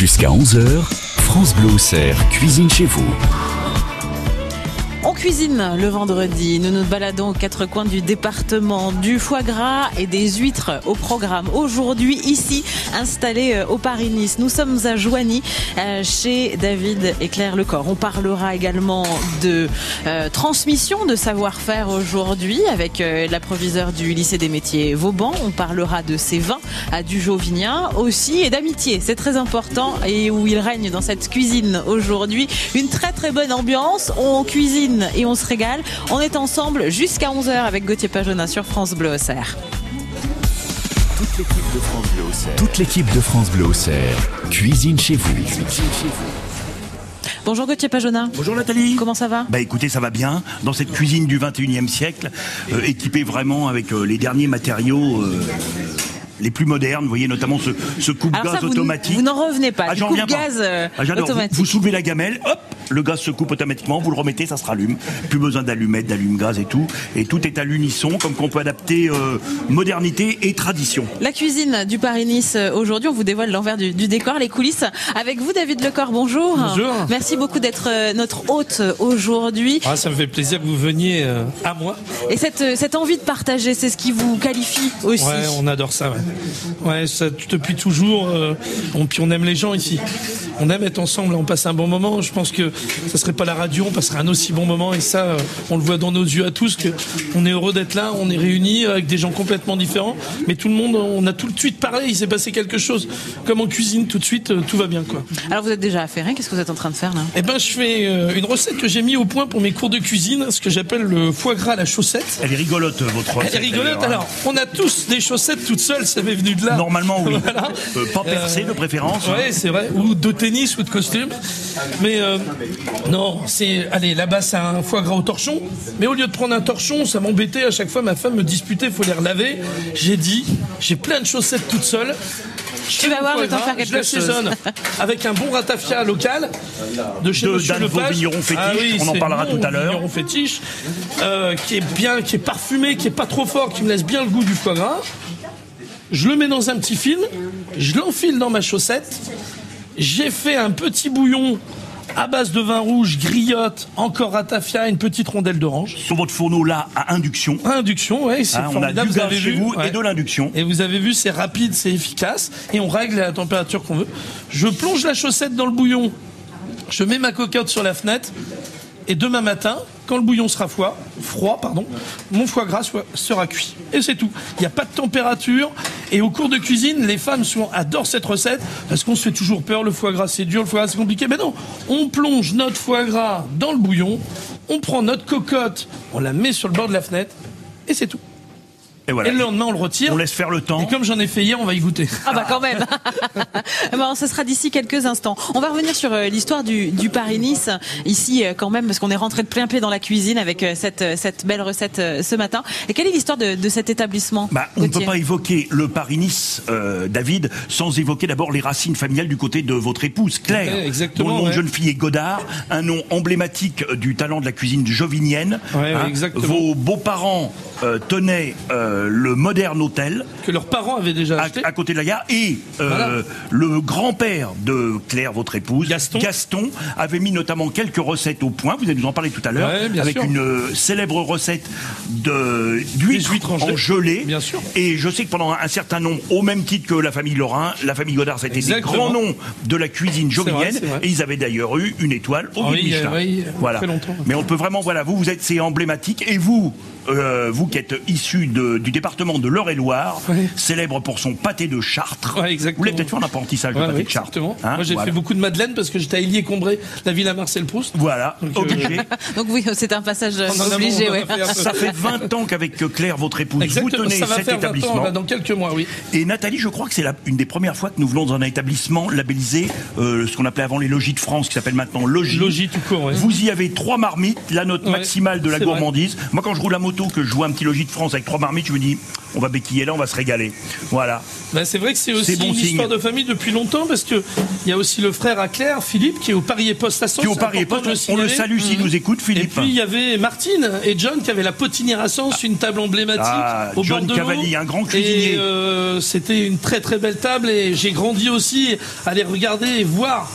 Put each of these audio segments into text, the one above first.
Jusqu'à 11h, France Bleu Auxerre cuisine chez vous. On cuisine le vendredi. Nous nous baladons aux quatre coins du département. Du foie gras et des huîtres au programme. Aujourd'hui, ici, installé euh, au Paris-Nice. Nous sommes à Joigny, euh, chez David et Claire Lecor. On parlera également de euh, transmission de savoir-faire aujourd'hui avec l'approviseur du lycée des métiers Vauban. On parlera de ses vins à Dujovinien aussi et d'amitié. C'est très important et où il règne dans cette cuisine aujourd'hui. Une très très bonne ambiance. On cuisine et on se régale. On est ensemble jusqu'à 11h avec Gauthier Pajona sur France Bleu Auxerre. Toute l'équipe de France Bleu Auxerre. Toute l'équipe de France Bleu Auxerre. Cuisine chez vous. Bonjour Gauthier Pajona. Bonjour Nathalie. Comment ça va? Bah écoutez, ça va bien. Dans cette cuisine du 21e siècle, euh, équipée vraiment avec euh, les derniers matériaux. euh, les plus modernes, vous voyez notamment ce, ce coupe-gaz vous, automatique. vous n'en revenez pas. Ah, du j'en coup, reviens pas. gaz euh, Ah, j'adore. Vous- automatique. Vous, soulevez la gamelle, hop, le gaz se coupe automatiquement, vous le remettez, ça se rallume. Plus besoin d'allumettes, d'allume-gaz et tout. Et tout est à l'unisson, comme qu'on peut adapter euh, modernité et tradition. La cuisine du Paris-Nice euh, aujourd'hui, on vous dévoile l'envers du, du décor, les coulisses. Avec vous, David Lecor, bonjour. Bonjour. Merci beaucoup d'être euh, notre hôte aujourd'hui. Ah, ça me fait plaisir que vous veniez euh, à moi. Et cette, cette envie de partager, c'est ce qui vous qualifie aussi. Ouais, on adore ça. Ouais, ouais ça, depuis toujours. euh, on, puis on aime les gens ici. On aime être ensemble, on passe un bon moment. Je pense que ça serait pas la radio, on passerait un aussi bon moment. Et ça, euh, on le voit dans nos yeux à tous que on est heureux d'être là. On est réunis avec des gens complètement différents, mais tout le monde, on a tout de suite parlé. Il s'est passé quelque chose. Comme en cuisine, tout de suite, euh, tout va bien, quoi. Alors vous êtes déjà affairé, qu'est-ce que vous êtes en train de faire là? Eh ben, je fais euh, une recette que j'ai mis au point pour mes cours de cuisine, ce que j'appelle le foie gras à la chaussette. Elle est rigolote, votre Elle recette, est rigolote. hein. Alors, on a tous des chaussettes toutes seules, ça m'est venu de là. Normalement, oui. Voilà. Euh, pas percé de préférence. hein. Ouais, c'est vrai. Ou de tennis ou de costume. Mais euh, non, c'est. Allez, là-bas, c'est un foie gras au torchon. Mais au lieu de prendre un torchon, ça m'embêtait. À chaque fois, ma femme me disputait, il faut les relaver. J'ai dit, j'ai plein de chaussettes toutes seules. Je Tu vas voir, je vais t'en faire quelque je la chose. saisonne avec un bon ratafia local de chez De Monsieur Dan Lepage. Vigneron fétiche, Ah oui, on en parlera tout à l'heure. Vigneron fétiche, euh, qui est bien, qui est parfumé, qui est pas trop fort, qui me laisse bien le goût du foie gras. Je le mets dans un petit film, je l'enfile dans ma chaussette. J'ai fait un petit bouillon à base de vin rouge, griotte, encore ratafia, une petite rondelle d'orange. Sur votre fourneau là, à induction. Induction, ouais, c'est hein, on a formidable. du vous gaz avez chez vu, vous ouais. et de l'induction. Et vous avez vu, c'est rapide, c'est efficace, et on règle la température qu'on veut. Je plonge la chaussette dans le bouillon, je mets ma cocotte sur la fenêtre, et demain matin, quand le bouillon sera froid, froid pardon, mon foie gras sera cuit. Et c'est tout. Il n'y a pas de température. Et au cours de cuisine, les femmes souvent adorent cette recette parce qu'on se fait toujours peur. Le foie gras c'est dur, le foie gras c'est compliqué. Mais non, on plonge notre foie gras dans le bouillon, on prend notre cocotte, on la met sur le bord de la fenêtre, et c'est tout. Et voilà. Et le lendemain, on le retire. On laisse faire le temps. Et comme j'en ai fait hier, on va y goûter. Ah bah quand même. bon, ce sera d'ici quelques instants. On va revenir sur euh, l'histoire du, du Paris-Nice ici euh, quand même parce qu'on est rentré de plein pied dans la cuisine avec euh, cette cette belle recette ce matin. Et quelle est l'histoire de, de cet établissement Bah, on ne peut pas évoquer le Paris-Nice, euh, David, sans évoquer d'abord les racines familiales du côté de votre épouse, Claire. Ouais, exactement, dont le nom de jeune fille est Godard, un nom emblématique du talent de la cuisine jovinienne. Hein. Ouais, ouais, exactement. Vos beaux-parents euh, tenaient euh, le moderne hôtel Que leurs parents avaient déjà acheté. à côté de la gare et euh, Voilà. le grand-père de Claire, votre épouse, Gaston. avait mis notamment quelques recettes au point. Vous allez nous en parler tout à l'heure Ouais, avec sûr. une euh, célèbre recette de d'huîtres huîtres en gelée. Bien sûr. Et je sais que pendant un certain nombre, au même titre que la famille Lorrain, la famille Godard, c'était des grands noms de la cuisine vrai. Et ils avaient d'ailleurs eu une étoile au guide oui, Michelin. euh, oui, voilà. très longtemps. Mais on peut vraiment, voilà, vous, vous êtes, c'est emblématique. Et vous, euh, vous qui êtes issu du département de l'Eure-et-Loire, Ouais. célèbre pour son pâté de Chartres. Ouais, exactement. Vous l'avez peut-être fait en apprentissage Ouais, de pâté de Chartres. exactement. Hein, Moi, j'ai voilà. fait beaucoup de madeleine parce que j'étais à Illier-Combré, la ville à Marcel Proust. Voilà, Donc, euh, obligé. Donc oui, c'est un passage euh, en obligé. en fait. Ça fait 20 ans qu'avec Claire, votre épouse, Exactement, vous tenez ça va cet faire 20 ans, établissement. là, dans quelques mois, oui. Et Nathalie, je crois que c'est une des premières fois que nous venons dans un établissement labellisé, euh, ce qu'on appelait avant les logis de France, qui s'appelle maintenant Logis. Logis tout court, ouais. Vous y avez trois marmites, la note Ouais, maximale de la gourmandise. Moi, quand je roule la moto, que je joue un petit logis de France avec trois marmites, je me dis, on va béquiller là, on va se régaler. Voilà. Ben, c'est vrai que c'est aussi bon une signe. histoire de famille depuis longtemps parce que il y a aussi le frère à Claire, Philippe, qui est au Paris et Post à Sens, Qui au Paris et Poste, on le salue s'il nous écoute, Et Philippe. puis il y avait Martine et John qui avaient la potinière à Sens, une table emblématique Ah, au John bord de. Cavalli, un grand cuisinier. Et euh, c'était une très très belle table et j'ai grandi aussi à les regarder et voir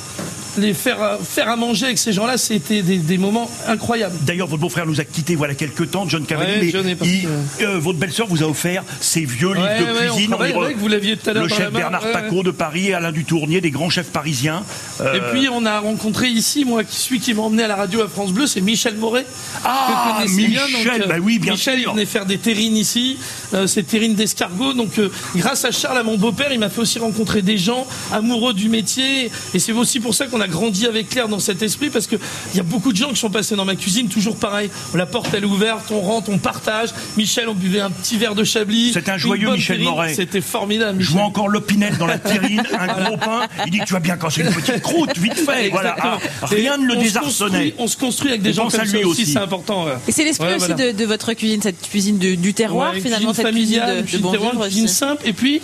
les faire à- faire à manger avec ces gens-là, c'était des, des moments incroyables. D'ailleurs, votre beau-frère nous a quittés voilà quelques temps, John Cavalli, Ouais, mais il- euh, votre belle-sœur vous a offert ses vieux livres Ouais, de ouais, cuisine. avec, vous l'aviez tout à l'heure Le chef Bernard Paco de Paris, Alain Dutournier, des grands chefs parisiens. Euh, Et puis on a rencontré ici, moi, celui qui m'a emmené à la radio à France Bleu, c'est Michel Moret. Ah, connaissez bien, Michel, donc, euh, bah oui, bien Michel, sûr. il venait faire des terrines ici, euh, ces terrines d'escargot. Donc, euh, grâce à Charles, à mon beau-père, il m'a fait aussi rencontrer des gens amoureux du métier. Et c'est aussi pour ça qu'on a grandi avec Claire dans cet esprit, parce que il y a beaucoup de gens qui sont passés dans ma cuisine, toujours pareil. La porte, elle est ouverte, on rentre, on partage. Michel, on buvait un petit verre de Chablis. C'était un joyeux Michel terrine. Moret. C'était formidable. Je vois encore l'opinel dans la terrine, un gros pain. Il dit tu vas bien quand c'est une petite croûte, vite fait. Voilà. Ah, rien ne le désarçonnait. On se construit avec des gens comme ça lui aussi, c'est important. Et c'est l'esprit Ouais, aussi voilà. de, de votre cuisine, cette cuisine de- du terroir, Ouais, finalement, cuisine cette cuisine familiale, de, de bon terroir, vivre cuisine simple. Et puis,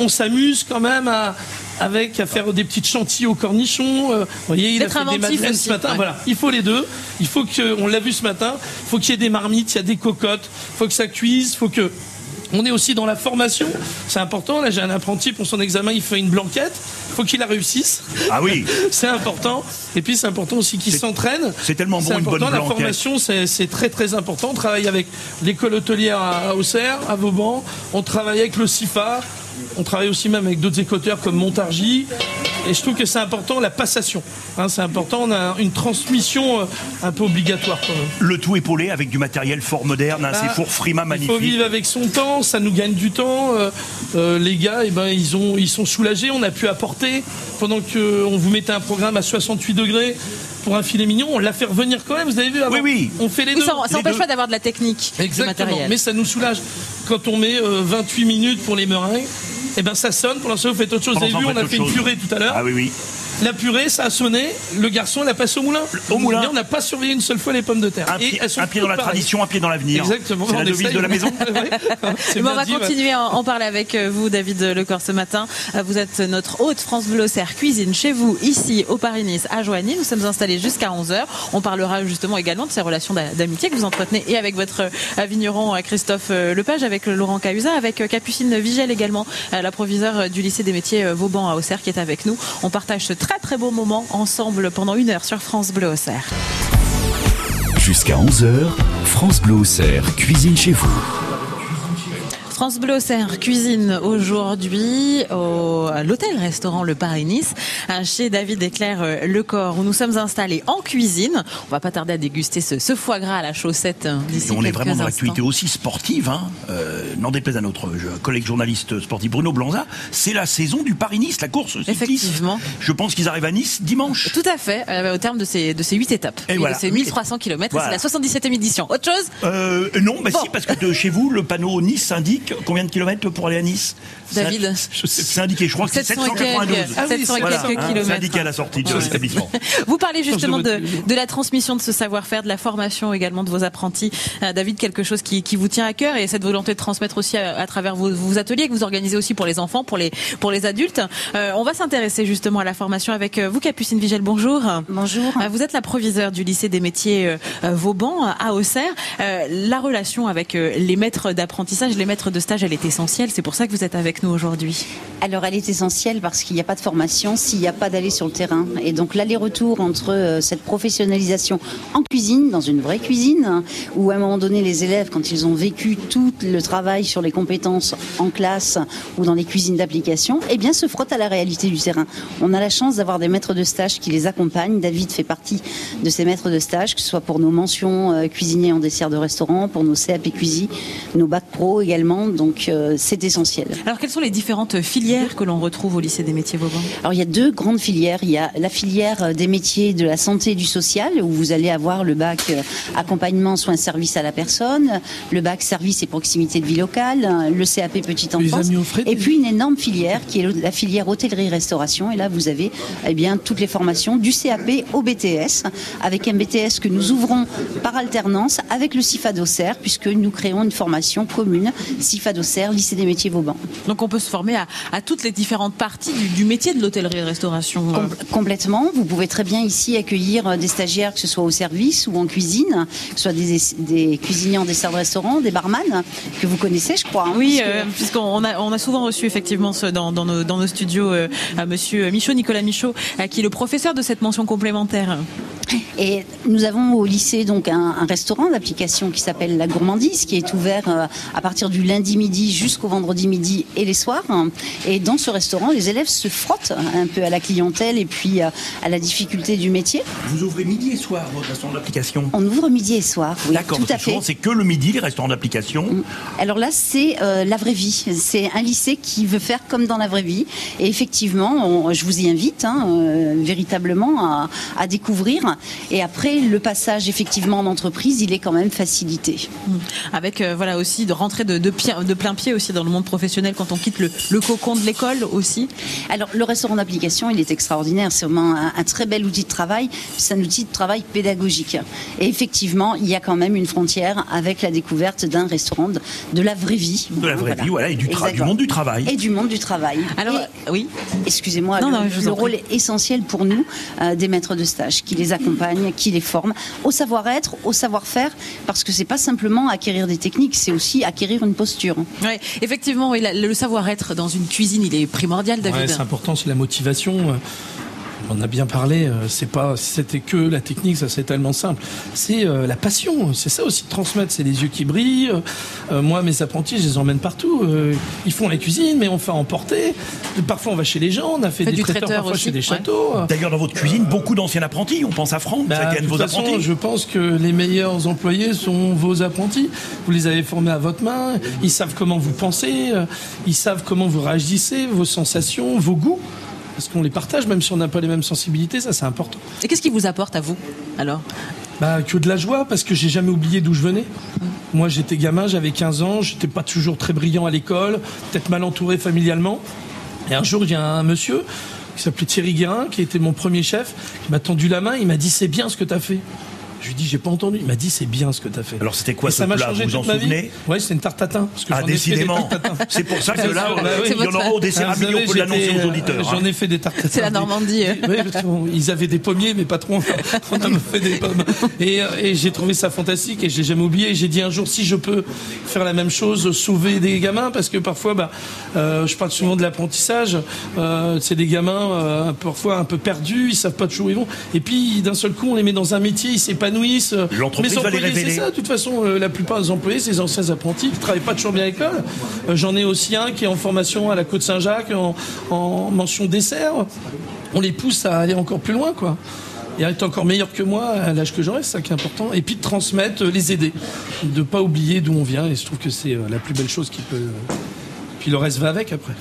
on s'amuse quand même à, avec à faire des petites chantilly au cornichon. Euh, vous voyez, il a fait des madeleines aussi, ce matin. ouais. Voilà, il faut les deux. Il faut que, on l'a vu ce matin, il faut qu'il y ait des marmites, il y a des cocottes, il faut que ça cuise, il faut que on est aussi dans la formation, c'est important. Là, j'ai un apprenti pour son examen, il fait une blanquette. Il faut qu'il la réussisse. Ah oui. C'est important. Et puis, c'est important aussi qu'il s'entraîne. c'est tellement bon, une bonne important. La blanquette. formation, c'est très, très important. On travaille avec l'école hôtelière à à Auxerre, à Vauban. On travaille avec le CIFA. On travaille aussi même avec d'autres écouteurs comme Montargis. Et je trouve que c'est important, la passation. Hein, c'est important. On a une transmission euh, un peu obligatoire quand même. Le tout épaulé avec du matériel fort moderne, hein, ces Ah, fours Frima Il faut vivre avec son temps, ça nous gagne du temps. Euh, euh, les gars, eh ben, ils, ont, ils sont soulagés, on a pu apporter. Pendant qu'on vous mettait un programme à 68 degrés pour un filet mignon, on l'a fait revenir quand même, vous avez vu avant Oui, oui. On fait les Oui, deux. ça n'empêche pas d'avoir de la technique, du Exactement, matériel. mais ça nous soulage. Quand on met euh, 28 minutes pour les meringues, eh ben ça sonne. Pour l'instant, vous faites autre chose. Vous avez vu, on a fait une purée tout à l'heure. Ah oui, oui. La purée, ça a sonné. Le garçon, il a passé au moulin. Au moulin. Mais on n'a pas surveillé une seule fois les pommes de terre. Un Et pied, un dans la tradition, un pied dans l'avenir. Exactement. C'est la devise de la maison. Ouais. C'est Bon, on va dit, continuer à en en parler avec euh, vous, David Lecor, ce matin. Euh, Vous êtes notre hôte France Bleu Cuisine chez vous, ici au Paris-Nice, à Joigny. Nous sommes installés jusqu'à 11h. On parlera justement également de ces relations d'a- d'amitié que vous entretenez et avec votre euh, vigneron Christophe Lepage, avec Laurent Cahuza, avec Capucine Vigel également, la proviseure euh, du lycée des métiers Vauban à Auxerre qui est avec nous. On partage ce très très beau moment ensemble pendant une heure sur France Bleu Auxerre. Jusqu'à 11h, France Bleu Auxerre, cuisine chez vous. France Bleu cuisine aujourd'hui au à l'hôtel-restaurant Le Paris-Nice chez David et Claire euh, Lecor où nous sommes installés en cuisine. On va pas tarder à déguster ce, ce foie gras à la chaussette euh, d'ici on est vraiment dans l'actualité aussi sportive. Hein. Euh, N'en déplaise à notre euh, collègue journaliste sportif Bruno Blanza, c'est la saison du Paris-Nice, la course cycliste. Effectivement. Je pense qu'ils arrivent à Nice dimanche. Tout à fait, euh, au terme de ces, de ces 8 étapes. Et Oui, voilà. de ces 1300 km, Voilà. c'est la 77e édition. Autre chose? Euh, non, bah Bon. si, parce que de chez vous, le panneau Nice indique combien de kilomètres pour aller à Nice David C'est indiqué, je crois que c'est 700 et 792. quelques, 700 et Voilà. quelques C'est kilomètres. indiqué à la sortie de l'établissement. Vous parlez justement de la transmission de ce savoir-faire, de la formation également de vos apprentis. Euh, David, quelque chose qui, qui vous tient à cœur et cette volonté de transmettre aussi à, à travers vos, vos ateliers que vous organisez aussi pour les enfants, pour les, pour les adultes. Euh, on va s'intéresser justement à la formation avec euh, vous, Capucine Vigel. Bonjour. Bonjour. Euh, Vous êtes la proviseure du lycée des métiers Vauban à Auxerre. Euh, la relation avec euh, les maîtres d'apprentissage, les maîtres de stage, elle est essentielle. C'est pour ça que vous êtes avec nous aujourd'hui. Alors elle est essentielle parce qu'il n'y a pas de formation s'il n'y a pas d'aller sur le terrain. Et donc l'aller-retour entre euh, cette professionnalisation en cuisine, dans une vraie cuisine, où à un moment donné les élèves, quand ils ont vécu tout le travail sur les compétences en classe ou dans les cuisines d'application, eh bien se frottent à la réalité du terrain. On a la chance d'avoir des maîtres de stage qui les accompagnent. David fait partie de ces maîtres de stage, que ce soit pour nos mentions euh, cuisiniers en dessert de restaurant, pour nos CAP cuisine, nos bacs pro également. Donc euh, c'est essentiel. Alors quelles sont les différentes filières que l'on retrouve au lycée des métiers Vauban Alors il y a deux grandes filières. Il y a la filière des métiers de la santé et du social, où vous allez avoir le bac euh, accompagnement, soins, services à la personne, le bac service et proximité de vie locale, le CAP petite Les enfance, amis au frais, et puis une énorme filière qui est la filière hôtellerie-restauration. Et là, vous avez eh bien toutes les formations du CAP au BTS, avec un BTS que nous ouvrons par alternance avec le CIFA d'Auxerre, puisque nous créons une formation commune CIFA d'Auxerre, lycée des métiers Vauban. Donc on peut se former à, à toutes les différentes parties du, du métier de l'hôtellerie et restauration. euh. Com- complètement. Vous pouvez très bien ici accueillir euh, des stagiaires, que ce soit au service ou en cuisine, que ce soit des, des cuisiniers en dessert de restaurant, des barman, que vous connaissez, je crois. hein, Oui, euh, puisqu'on a, on a souvent reçu effectivement ce- dans, dans, nos, dans nos studios euh, à Monsieur Michaud, Nicolas Michaud, euh, qui est le professeur de cette mention complémentaire. Et nous avons au lycée donc un, un restaurant d'application qui s'appelle La Gourmandise, qui est ouvert à partir du lundi midi jusqu'au vendredi midi et les soirs. Et dans ce restaurant, les élèves se frottent un peu à la clientèle et puis euh, à la difficulté du métier. Vous ouvrez midi et soir votre restaurant d'application? On ouvre midi et soir, oui, D'accord, tout à fait. c'est que le midi, les restaurants d'application. Alors là, c'est euh, la vraie vie. C'est un lycée qui veut faire comme dans la vraie vie. Et effectivement, on- je vous y invite hein, euh, véritablement à, à découvrir. Et après, le passage effectivement en entreprise, il est quand même facilité. Avec euh, voilà aussi de rentrer de, de, de plein pied aussi dans le monde professionnel quand on quitte le, le cocon de l'école aussi. Alors, le restaurant d'application, il est extraordinaire. C'est vraiment un, un très bel outil de travail. C'est un outil de travail pédagogique. Et effectivement, il y a quand même une frontière avec la découverte d'un restaurant de, de la vraie vie. De la vraie vie, voilà, et du, tra- du Exactement. monde du travail. Et du monde du travail. Alors Et- oui. excusez-moi, Non, le, non, je vous le rôle est essentiel pour nous euh, des maîtres de stage, qui les accompagnent, qui les forment au savoir-être, au savoir-faire, parce que c'est pas simplement acquérir des techniques, c'est aussi acquérir une posture. Ouais, effectivement, oui, la- le savoir-être dans une cuisine, il est primordial, Ouais, David. c'est important, c'est la motivation. On a bien parlé. euh, C'est pas, si c'était que la technique, ça c'est tellement simple. C'est euh, la passion. C'est ça aussi de transmettre. C'est les yeux qui brillent. Euh, moi, mes apprentis, je les emmène partout. Euh, ils font la cuisine, mais on fait emporter. Parfois, on va chez les gens. On a fait Fait des du traiteurs, traiteur parfois aussi, chez des ouais. châteaux. D'ailleurs, dans votre cuisine, beaucoup d'anciens apprentis. On pense à Franck, Bah, de vos façon, apprentis. je pense que les meilleurs employés sont vos apprentis. Vous les avez formés à votre main. Ils savent comment vous pensez. Ils savent comment vous réagissez, vos sensations, vos goûts. Parce qu'on les partage, même si on n'a pas les mêmes sensibilités, ça c'est important. Et qu'est-ce qui vous apporte à vous alors? Bah, que de la joie, parce que j'ai jamais oublié d'où je venais. Moi, j'étais gamin, j'avais 15 ans, j'étais pas toujours très brillant à l'école, peut-être mal entouré familialement. Et un jour, il y a un monsieur qui s'appelait Thierry Guérin, qui était mon premier chef, qui m'a tendu la main, il m'a dit c'est bien ce que tu as fait. Je lui ai dit j'ai pas entendu. Il m'a dit c'est bien ce que tu as fait. Alors, c'était quoi Et ce ça m'a plat changé Vous vous en souvenez? Ouais, c'était une tarte tatin. Parce que Ah, j'en décidément. C'est pour ça que là, oui. il y en aura au dessert à on peut l'annoncer aux euh, auditeurs. J'en hein. ai fait des tartes C'est la. Normandie. Oui, parce qu'ils avaient des pommiers, mais pas trop. On a fait des pommes. Et, euh, et j'ai trouvé ça fantastique et je l'ai jamais oublié. J'ai dit un jour, si je peux faire la même chose, sauver des gamins, parce que parfois, bah, euh, je parle souvent de l'apprentissage. Euh, c'est des gamins euh, parfois un peu perdus, ils savent pas toujours où ils vont. Et puis d'un seul coup, on les met dans un métier, ils s'épanouissent. L'entreprise va les employés, révéler. c'est ça. De toute façon, euh, la plupart des employés, c'est des anciens apprentis qui travaillent pas toujours bien à l'école. Euh, J'en ai aussi un qui est en formation à la Côte Saint-Jacques en, en mention dessert. On les pousse à aller encore plus loin, quoi. Et à être encore meilleur que moi à l'âge que j'aurai, c'est ça qui est important. Et puis de transmettre, euh, les aider, de pas oublier d'où on vient. Et je trouve que c'est euh, la plus belle chose qui peut. euh, Puis le reste va avec après.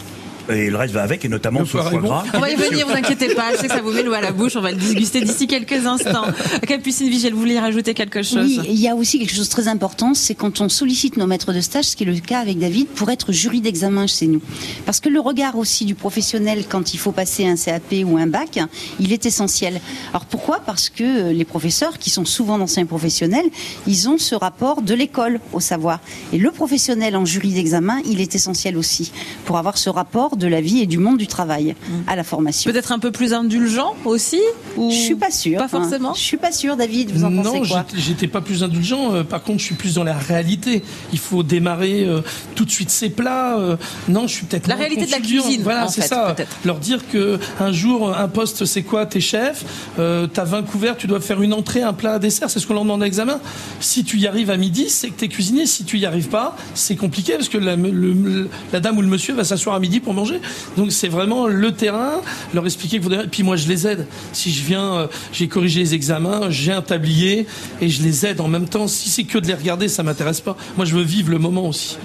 Et le reste va avec, et notamment Le ce foie gras. On va y venir, vous inquiétez pas. Je sais que ça vous met l'eau à la bouche. On va le déguster d'ici quelques instants. Capucine Vigel, vous vouliez rajouter quelque chose Oui, il y a aussi quelque chose de très important, c'est quand on sollicite nos maîtres de stage, ce qui est le cas avec David, pour être jury d'examen chez nous. Parce que le regard aussi du professionnel quand il faut passer un CAP ou un bac, il est essentiel. Alors pourquoi? Parce que les professeurs, qui sont souvent d'anciens professionnels, ils ont ce rapport de l'école au savoir. Et le professionnel en jury d'examen, il est essentiel aussi, pour avoir ce rapport de la vie et du monde du travail à la formation. Peut-être un peu plus indulgent aussi ou... Je suis pas sûre. Pas hein. forcément Je suis pas sûre, David. Vous en pensez non, quoi j'étais- j'étais pas plus indulgent. Euh, par contre, je suis plus dans la réalité. Il faut démarrer euh, tout de suite ses plats. euh, non, je suis peut-être La réalité de la cuisine, Voilà, c'est ça. peut-être. Leur dire que un jour, un poste, c'est quoi T'es chef. Euh, T'as 20 couverts, tu dois faire une entrée, un plat, un dessert. C'est ce qu'on leur demande à l'examen. Si tu y arrives à midi, c'est que t'es cuisinier. Si tu y arrives pas, c'est compliqué parce que la, le- la dame ou le monsieur va s'asseoir à midi pour manger manger. Donc c'est vraiment le terrain, leur expliquer que vous devez... Puis moi je les aide. Si je viens, euh, j'ai corrigé les examens, j'ai un tablier et je les aide en même temps. Si c'est que de les regarder, ça m'intéresse pas. Moi je veux vivre le moment aussi.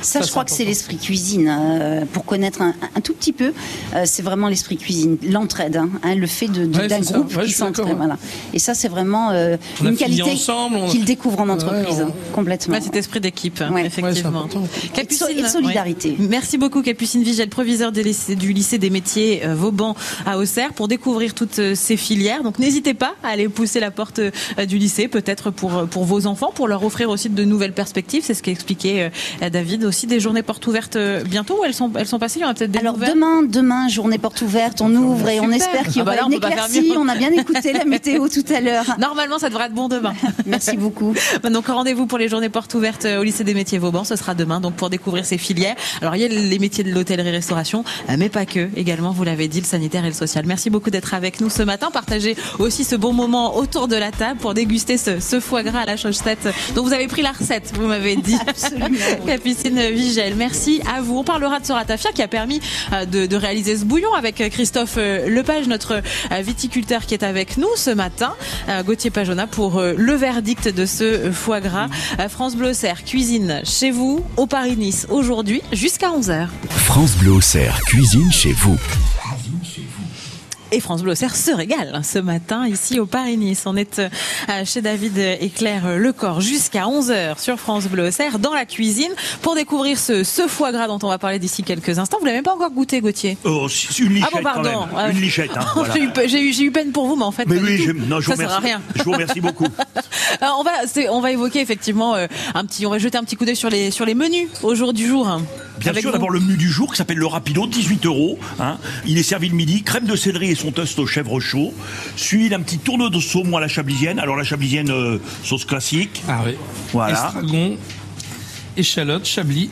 Ça, je crois que c'est l'esprit cuisine. Euh, pour connaître un, tout petit peu, euh, c'est vraiment l'esprit cuisine, l'entraide, hein, hein, le fait de, d'un groupe qui s'entraide. Voilà. Et ça, c'est vraiment une qualité qu'ils découvrent en entreprise, complètement. cet esprit d'équipe, effectivement. Capucine, et, solidarité. Merci beaucoup, Capucine Vigel, proviseur du lycée des métiers Vauban à Auxerre, pour découvrir toutes ces filières. Donc n'hésitez pas à aller pousser la porte du lycée, peut-être pour, pour vos enfants, pour leur offrir aussi de nouvelles perspectives. C'est ce qu'expliquait David. Aussi des journées portes ouvertes bientôt ou elles sont, elles sont passées? Il y en a peut-être des Alors demain, demain, journée porte ouverte, on ouvre et on espère qu'il y aura ah bah une éclaircie. On a bien écouté la météo tout à l'heure. Normalement, ça devrait être bon demain. Merci beaucoup. Donc rendez-vous pour les journées portes ouvertes au lycée des métiers Vauban. Ce sera demain, donc pour découvrir ces filières. Alors il y a les métiers de l'hôtellerie-restauration, mais pas que. Également, vous l'avez dit, le sanitaire et le social. Merci beaucoup d'être avec nous ce matin. Partagez aussi ce bon moment autour de la table pour déguster ce, foie gras à la chaussette dont vous avez pris la recette, vous m'avez dit. Absolument. Capucine Vigel, merci à vous. On parlera de ce ratafia qui a permis euh, de, réaliser ce bouillon avec Christophe euh, Lepage, notre euh, viticulteur qui est avec nous ce matin. Gauthier Pajona pour le verdict de ce foie gras. France Bleu cuisine chez vous au Paris-Nice aujourd'hui jusqu'à 11h. France Bleu cuisine chez vous. Et France Bleu se régale ce matin ici au Paris-Nice. On est euh, chez David et Claire Lecor jusqu'à 11h sur France Bleu dans la cuisine pour découvrir ce, foie gras dont on va parler d'ici quelques instants. Vous l'avez même pas encore goûté, Gauthier? Oh, une lichette. Ah bon, pardon. Une lichette. Hein, j'ai eu, eu, peine pour vous, mais en fait. Mais oui, je, non, je vous remercie. Rien. Je vous remercie beaucoup. on va, on va évoquer effectivement euh, un petit, on va jeter un petit coup d'œil sur les, sur les menus au jour du jour. Bien sûr, d'abord le menu du jour qui s'appelle le rapido, 18 euros. Hein. Il est servi le midi, crème de céleri et son toast au chèvre chaud, suivi d'un petit tourneau de saumon à la chablisienne. Alors la chablisienne, euh, sauce classique. Ah oui. Voilà. Estragon, échalote, chablis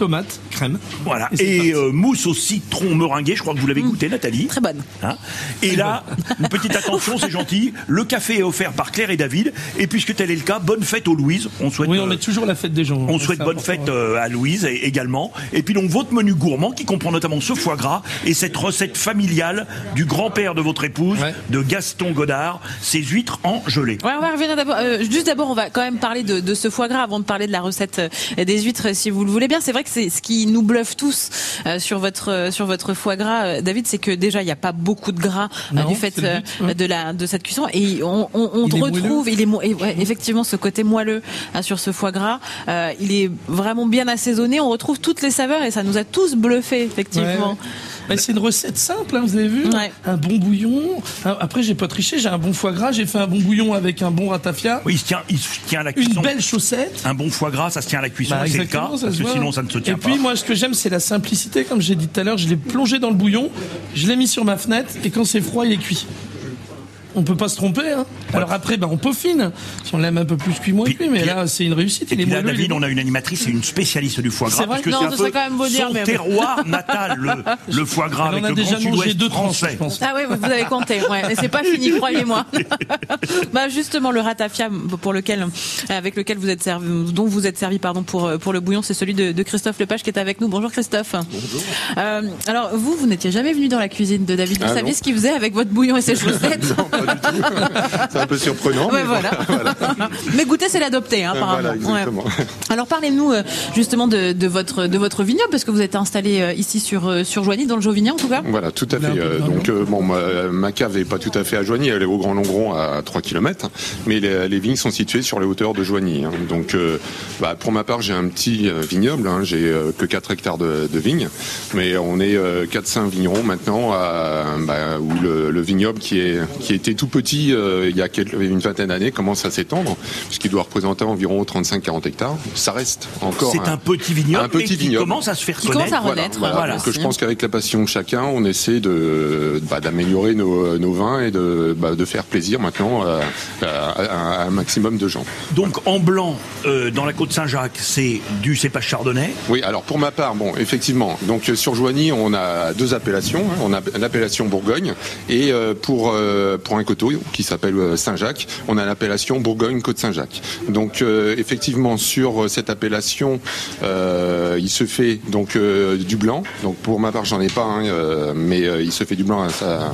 tomate, crème. Voilà. Et, euh, mousse au citron meringué, je crois que vous l'avez mmh. goûté, Nathalie. Très bonne. Hein et là, une petite attention, c'est gentil. Le café est offert par Claire et David. Et puisque tel est le cas, bonne fête aux Louise. On souhaite. Oui, on met toujours la fête des gens. On souhaite bonne fête euh, à Louise également. Et puis donc votre menu gourmand qui comprend notamment ce foie gras et cette recette familiale du grand-père de votre épouse, de Gaston Godard, ces huîtres en gelée. Ouais, on va revenir d'abord. Euh, juste d'abord, on va quand même parler de, de, ce foie gras avant de parler de la recette des huîtres, si vous le voulez bien. C'est vrai que c'est ce qui nous bluffe tous euh, sur votre euh, sur votre foie gras, euh, David, c'est que déjà il n'y a pas beaucoup de gras du fait de la de cette cuisson. Et on, on, on retrouve il est ouais, effectivement ce côté moelleux sur ce foie gras. il est vraiment bien assaisonné. On retrouve toutes les saveurs et ça nous a tous bluffé effectivement c'est une recette simple, hein, vous avez vu Un bon bouillon. Après, j'ai pas triché, j'ai un bon foie gras, j'ai fait un bon bouillon avec un bon ratafia. Oui, il se tient, il se tient à la cuisson. Une belle chaussette. Un bon foie gras, ça se tient à la cuisson, bah, c'est le cas, parce que sinon ça ne se tient pas. Et puis, moi, ce que j'aime, c'est la simplicité. Comme j'ai dit tout à l'heure, je l'ai plongé dans le bouillon, je l'ai mis sur ma fenêtre, et quand c'est froid, il est cuit on peut pas se tromper. Hein. Alors après, ben, on peaufine. Si on l'aime un peu plus cuit, moins cuit. Mais là, c'est une réussite. Et puis là, David, on a une animatrice et une spécialiste du foie gras. C'est vrai que non, c'est quand même beau dire, son terroir natal, le, foie gras avec le grand sud-ouest deux français. Ah oui, vous avez compté. Ouais. Et c'est pas fini, croyez-moi. bah justement, le ratafia pour lequel, avec lequel vous êtes servi, dont vous êtes servi, pardon, pour pour le bouillon, c'est celui de, Christophe Lepage qui est avec nous. Bonjour Christophe. Bonjour. Euh, alors vous, vous n'étiez jamais venu dans la cuisine de David. Vous ah saviez ce qu'il faisait avec votre bouillon et ses chaussettes c'est un peu surprenant. mais, voilà. mais goûter, c'est l'adopter, hein, apparemment. Alors parlez-nous euh, justement de, de, votre de votre vignoble, parce que vous êtes installé euh, ici sur euh, sur Joigny, dans le Jauvignan en tout cas. Voilà, tout à fait. donc bon, ma, cave est pas tout à fait à Joigny, elle est au Grand Longron à 3 km, mais les, vignes sont situées sur les hauteurs de Joigny. Hein. Donc bah, pour ma part, j'ai un petit vignoble, hein. j'ai que 4 hectares de, vignes, mais on est 4-5 vignerons maintenant, bah, où le, le, vignoble qui est qui était tout petit euh, il y a une vingtaine d'années commence à s'étendre, puisqu'il doit représenter environ 35-40 hectares. Ça reste encore. C'est un, petit vignoble, un petit qui commence à se faire connaître. Commence à renaître. Voilà, je pense qu'avec la passion de chacun, on essaie de bah, d'améliorer nos, nos, vins et de, bah, de faire plaisir maintenant à, un maximum de gens. Donc en blanc, euh, dans la côte Saint-Jacques, c'est du cépage chardonnay. Oui, alors pour ma part, bon, effectivement, donc sur Joigny, on a deux appellations. Hein. On a l'appellation Bourgogne et Et pour pour un coteau qui s'appelle Saint-Jacques, on a l'appellation Bourgogne-Côte-Saint-Jacques. Donc effectivement sur cette appellation, il se fait donc du blanc. Donc pour ma part, j'en ai pas, hein, mais il se fait du blanc à,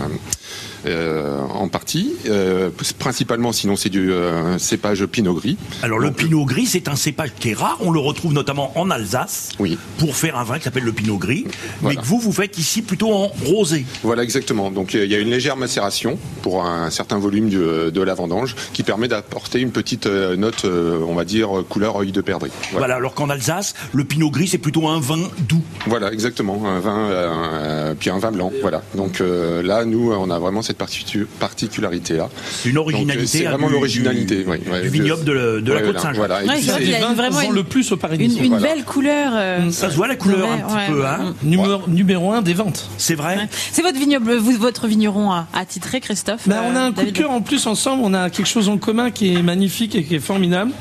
euh, en partie. Euh, principalement, sinon, c'est du euh, cépage Pinot Gris. Alors, le Pinot Gris, c'est un cépage qui est rare. On le retrouve notamment en Alsace. Oui. Pour faire un vin qui s'appelle le Pinot Gris. Mais que vous, vous faites ici plutôt en rosé. Voilà, exactement. Donc, il y a une légère macération pour un certain volume de, la vendange qui permet d'apporter une petite note, on va dire, couleur œil de perdrix. Voilà. alors qu'en Alsace, le Pinot Gris, c'est plutôt un vin doux. Voilà, exactement. Un vin, puis un vin blanc. Voilà. Donc là, nous, on a vraiment cette particularité-là. Une originalité. C'est vraiment l'originalité. du vignoble de, la Côte Saint-Jean. Voilà. il y a vraiment le plus au Paris. Une, une belle couleur. Euh, ça se voit la couleur un petit peu. Hein. Numéro, numéro un des ventes. C'est vrai. C'est votre vignoble, vous, votre vigneron attitré, Christophe. Ben, on a un euh, coup de cœur en plus ensemble. On a quelque chose en commun qui est magnifique et qui est formidable.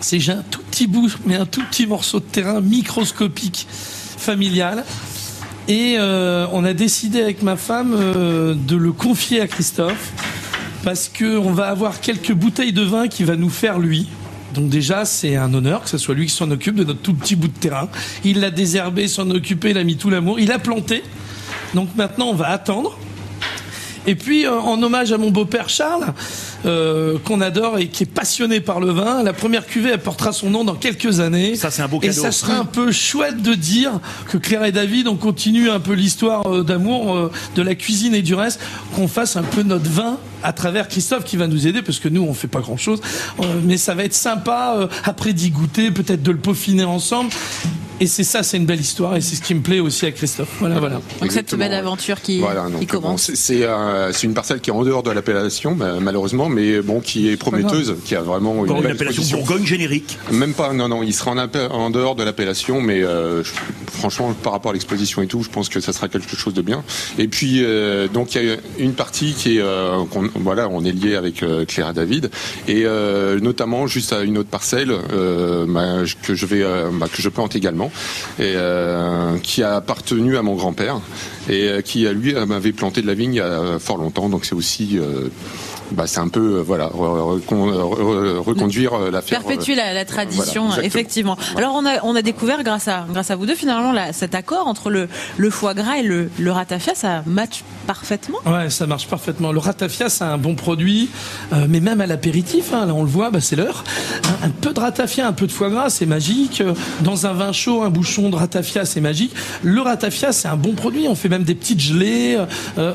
C'est j'ai un tout petit bout, mais un tout petit morceau de terrain microscopique, familial et euh, on a décidé avec ma femme euh, de le confier à Christophe parce qu'on va avoir quelques bouteilles de vin qui va nous faire lui. Donc déjà, c'est un honneur que ce soit lui qui s'en occupe de notre tout petit bout de terrain. Il l'a désherbé, s'en occupé, il a mis tout l'amour, il a planté. Donc maintenant, on va attendre. Et puis, euh, en hommage à mon beau-père Charles, euh, qu'on adore et qui est passionné par le vin, la première cuvée, elle portera son nom dans quelques années. Ça, c'est un beau cadeau. Et ça serait un peu chouette de dire que Claire et David, on continue un peu l'histoire euh, d'amour de la cuisine et du reste, qu'on fasse un peu notre vin à travers Christophe qui va nous aider parce que nous on fait pas grand chose mais ça va être sympa après d'y goûter peut-être de le peaufiner ensemble et c'est ça, c'est une belle histoire et c'est ce qui me plaît aussi à Christophe. Voilà, voilà. Donc cette belle aventure qui, qui commence. Euh, c'est une parcelle qui est en dehors de l'appellation, malheureusement, mais bon, qui est prometteuse, qui a vraiment une, appellation Bourgogne générique. Même pas, non, non, il sera en, en dehors de l'appellation, mais euh, franchement, par rapport à l'exposition et tout, je pense que ça sera quelque chose de bien. Et puis, euh, donc, il y a une partie qui est, on, voilà, on est lié avec Cléra David, et notamment juste à une autre parcelle bah, que je vais, bah, que je plante également et euh, qui a appartenu à mon grand-père et euh, qui, lui, m'avait planté de la vigne il y a fort longtemps. Donc c'est aussi euh, bah, c'est un peu voilà reconduire la perpétuer la, tradition effectivement. Alors on a on a découvert grâce à grâce à vous deux finalement cet accord entre le le foie gras et le le ratafia ça match parfaitement. Ouais ça marche parfaitement. Le ratafia c'est un bon produit mais même à l'apéritif hein, là on le voit bah, c'est l'heure. Un, un, peu de ratafia un peu de foie gras c'est magique. Dans un vin chaud un bouchon de ratafia, c'est magique. Le ratafia, c'est un bon produit. On fait même des petites gelées. Euh,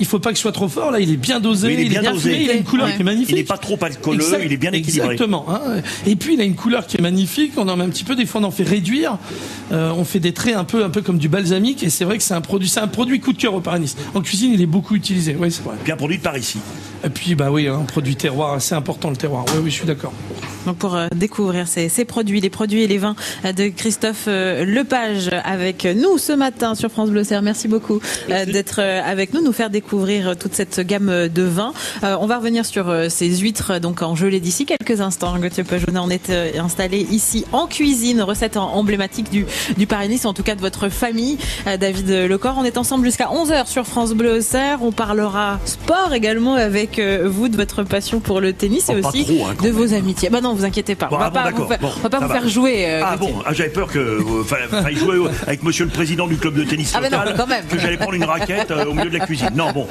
il faut pas qu'il soit trop fort. Là, il est bien dosé, il est bien, dosé. il a une couleur qui est magnifique. Il n'est pas trop alcooleux, il est bien équilibré. Exactement. Hein. Et puis il a une couleur qui est magnifique. On en met un petit peu. Des fois, on en fait réduire. Euh, on fait des traits un peu, un peu comme du balsamique. Et c'est vrai que c'est un produit, c'est un produit coup de cœur au Paris. En cuisine, il est beaucoup utilisé. Oui, c'est vrai. Bien produit par ici. Et puis, bah oui, un hein, produit terroir, c'est important le terroir. Oui, oui, je suis d'accord. Donc pour euh, découvrir ces, ces, produits, les produits et les vins euh, de Christophe Lepage avec nous ce matin sur France Bleu Serre. Merci beaucoup d'être avec nous, nous faire découvrir toute cette gamme de vins. on va revenir sur ces huîtres donc en gelée d'ici quelques instants. Gauthier Pajonnet, on est installé ici en cuisine, recette emblématique du, du Paris-Nice, en tout cas de votre famille. David Lecor, on est ensemble jusqu'à 11h sur France Bleu Serre. On parlera sport également avec vous de votre passion pour le tennis et oh, aussi hein, de vos amitiés. Bah non, vous inquiétez pas. on va pas, vous, va pas vous faire jouer. Euh, ah bon, ah, j'avais peur que euh, fallait jouer avec Monsieur le Président du club de tennis ah, local, quand même. que j'allais prendre une raquette euh, au milieu de la cuisine. Non, bon.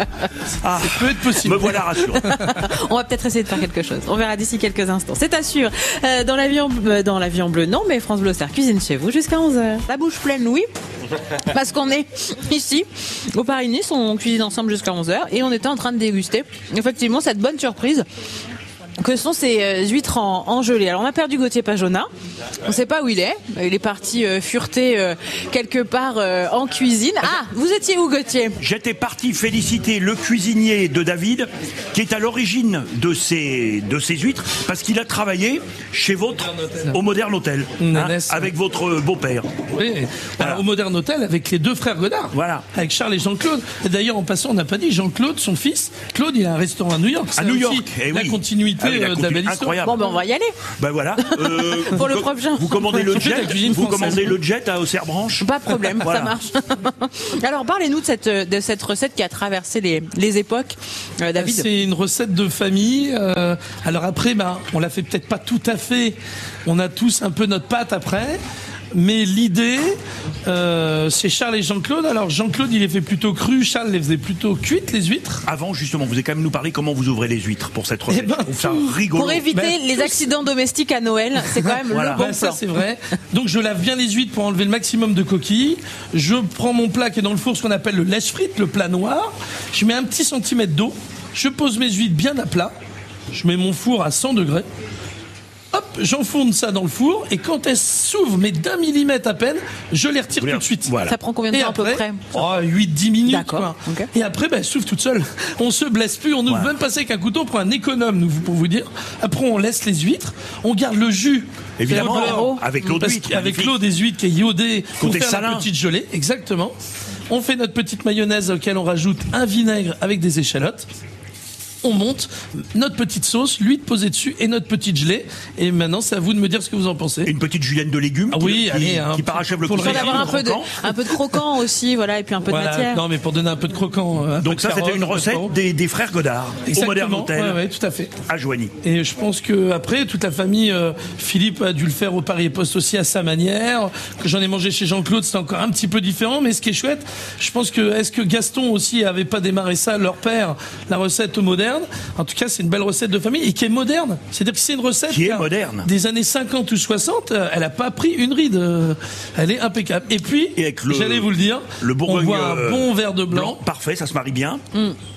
Ah, ça peut être possible. Me voilà rassuré. on va peut-être essayer de faire quelque chose. On verra d'ici quelques instants. C'est assure. Euh, dans l'avion, dans l'avion bleu, non, mais France Bleu Star cuisine chez vous jusqu'à 11h. La bouche pleine, oui. Parce qu'on est ici, au Paris-Nice, on cuisine ensemble jusqu'à 11h et on était en train de déguster effectivement cette bonne surprise que sont ces euh, huîtres en, gelée. Alors on a perdu Gauthier Pajona, on ne sait pas où il est, il est parti euh, fureter euh, quelque part en cuisine. Ah, vous étiez où Gauthier? J'étais parti féliciter le cuisinier de David qui est à l'origine de ces, de ces huîtres parce qu'il a travaillé chez votre au Modern Hotel hein, avec votre beau-père. Oui, au Modern Hotel avec les deux frères Godard. Voilà. Avec Charles et Jean-Claude. D'ailleurs en passant on n'a pas dit Jean-Claude, son fils, Claude il a un restaurant à New York. À New York, et eh la continuité Ah euh, de la belle histoire. incroyable. Bon, ben on va y aller. Ben voilà. Euh, Pour le prof Jean. Vous commandez le fait jet. cuisine Vous commandez le jet à Auxerre-Branche. Pas de problème, Voilà. ça marche. Alors parlez-nous de cette, de cette recette qui a traversé les, les époques, euh, David. C'est une recette de famille. euh, alors après, bah, on la fait peut-être pas tout à fait. On a tous un peu notre pâte après. Mais l'idée, euh, c'est Charles et Jean-Claude. Alors Jean-Claude, il les fait plutôt cru. Charles les faisait plutôt cuites, les huîtres. Avant, justement, vous avez quand même nous parlé comment vous ouvrez les huîtres pour cette recette. Eh ben, Je trouve ça rigolo. Pour éviter Ben, les accidents domestiques à Noël, c'est quand même Voilà. le bon Ouais, ça c'est vrai. Donc je lave bien les huîtres pour enlever le maximum de coquilles. Je prends mon plat qui est dans le four, ce qu'on appelle le lèche frite, le plat noir. Je mets un petit centimètre d'eau. Je pose mes huîtres bien à plat. Je mets mon four à 100 degrés. Hop, j'enfourne ça dans le four et quand elles s'ouvrent, mais d'un millimètre à peine, je les retire tout de suite. Voilà. Ça prend combien de Et temps à peu après, près oh, 8-10 minutes. D'accord, quoi. Et après, ben, elle s'ouvre toute seule. On se blesse plus, on veut même passer avec un couteau, on prend un économe, nous, pour vous dire. Après, on laisse les huîtres, on garde le jus. Évidemment, avec l'eau qu'avec magnifique. l'eau des huîtres qui est iodée, pour Côté faire salin. la petite gelée, exactement. On fait notre petite mayonnaise auquel on rajoute un vinaigre avec des échalotes. On monte notre petite sauce, l'huile posée dessus et notre petite gelée. Et maintenant, c'est à vous de me dire ce que vous en pensez. Une petite julienne de légumes Ah qui, oui, qui- allez, hein, qui parachève le pour le Il faut cuisine, avoir un peu, de, croquant. un peu de croquant aussi, voilà, et puis un peu de matière. Non, mais pour donner un peu de croquant. euh, un Donc ça, c'était une recette des, des frères Godard au Exactement. Modern Hotel Ouais, ouais, tout à fait. à Joigny. Et je pense que après toute la famille, euh, Philippe a dû le faire au Paris et Poste aussi à sa manière. Que j'en ai mangé chez Jean-Claude, c'était encore un petit peu différent. Mais ce qui est chouette, je pense que est-ce que Gaston aussi avait pas démarré ça, leur père, la recette au moderne. En tout cas, c'est une belle recette de famille et qui est moderne. C'est-à-dire que c'est une recette Qui est a moderne. Des années 50 ou 60, euh, elle a pas pris une ride. euh, Elle est impeccable. Et puis, Et avec le- j'allais vous le dire, Le Bourgogne on voit un euh, bon verre de blanc. Parfait, ça se marie bien.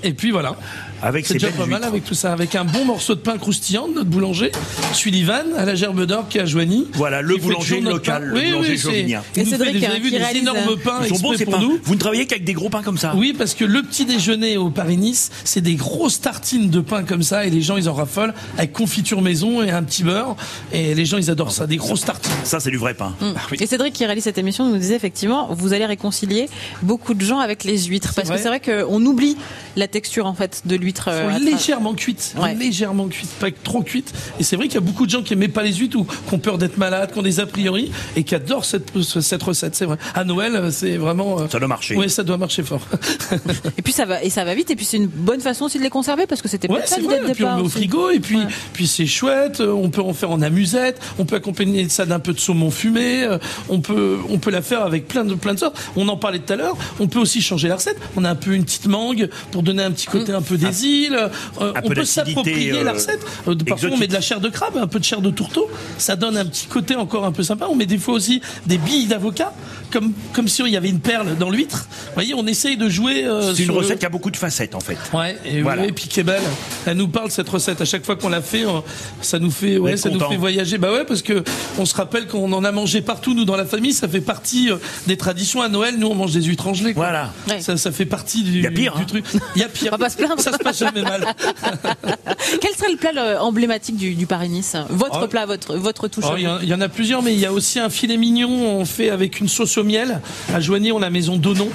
Et puis voilà. Avec C'est ces déjà belles pas mal avec tout ça, avec un bon morceau de pain croustillant de notre boulanger, Sullivan, à la gerbe d'or qui est à Joigny. Voilà, le boulanger local, pain. le oui, boulanger oui, c'est- Et des, vous hein, avez vu, des réalise, énormes pains Ils sont bons pour pains. nous. Vous ne travaillez qu'avec des gros pains comme ça Oui, parce que le petit déjeuner au Paris-Nice, c'est des grosses tartines de pain comme ça, et les gens, ils en raffolent, avec confiture maison et un petit beurre, et les gens, ils adorent ça, des grosses tartines. Ça, c'est du vrai pain. Mm. Et Cédric qui réalise cette émission nous disait effectivement, vous allez réconcilier beaucoup de gens avec les huîtres, parce que vrai. c'est vrai qu'on oublie la texture en fait de l'huître. Euh, Sont légèrement cuites, Ouais. légèrement cuites, pas trop cuites. Et c'est vrai qu'il y a beaucoup de gens qui aimaient pas les huîtres ou qui ont peur d'être malades, qui ont des a priori et qui adorent cette, cette recette. C'est vrai. À Noël, c'est vraiment. euh, Ça doit marcher. Oui, ça doit marcher fort. Et puis ça va et ça va vite et puis c'est une bonne façon aussi de les conserver parce que c'était Ouais, peut-être ça l'idée de Et puis on départ. met au frigo et puis Ouais. puis c'est chouette. euh, On peut en faire en amusette. On peut accompagner ça d'un peu de saumon fumé. euh, On peut on peut la faire avec plein de plein de sortes. On en parlait tout à l'heure. On peut aussi changer la recette. On a un peu une petite mangue pour donner un petit côté un peu des Euh, on peu peut s'approprier euh, la recette. Euh, Parfois on met de la chair de crabe, un peu de chair de tourteau. Ça donne un petit côté encore un peu sympa. On met des fois aussi des billes d'avocat, comme comme si il y avait une perle dans l'huître. Vous voyez, on essaye de jouer. euh, C'est une le- recette qui a beaucoup de facettes en fait. Ouais, et, Voilà. et puis qui est belle. Elle nous parle cette recette. À chaque fois qu'on la fait, on- ça nous fait, ouais, ça nous fait voyager. Bah ouais, parce que on se rappelle qu'on en a mangé partout nous dans la famille. Ça fait partie euh, des traditions à Noël. Nous on mange des huîtres en gelée. quoi. Voilà. Ouais. Ça, ça fait partie du, Y a pire, du hein. truc. Il y a pire. On va pas se plaindre. Ça se passe jamais mal. Quel serait le plat euh, emblématique du, du Paris-Nice Votre Oh. plat, votre votre touche. Alors, Il y, y en a plusieurs, mais il y a aussi un filet mignon. On fait avec une sauce au miel. À Joigny, on a la maison Donon.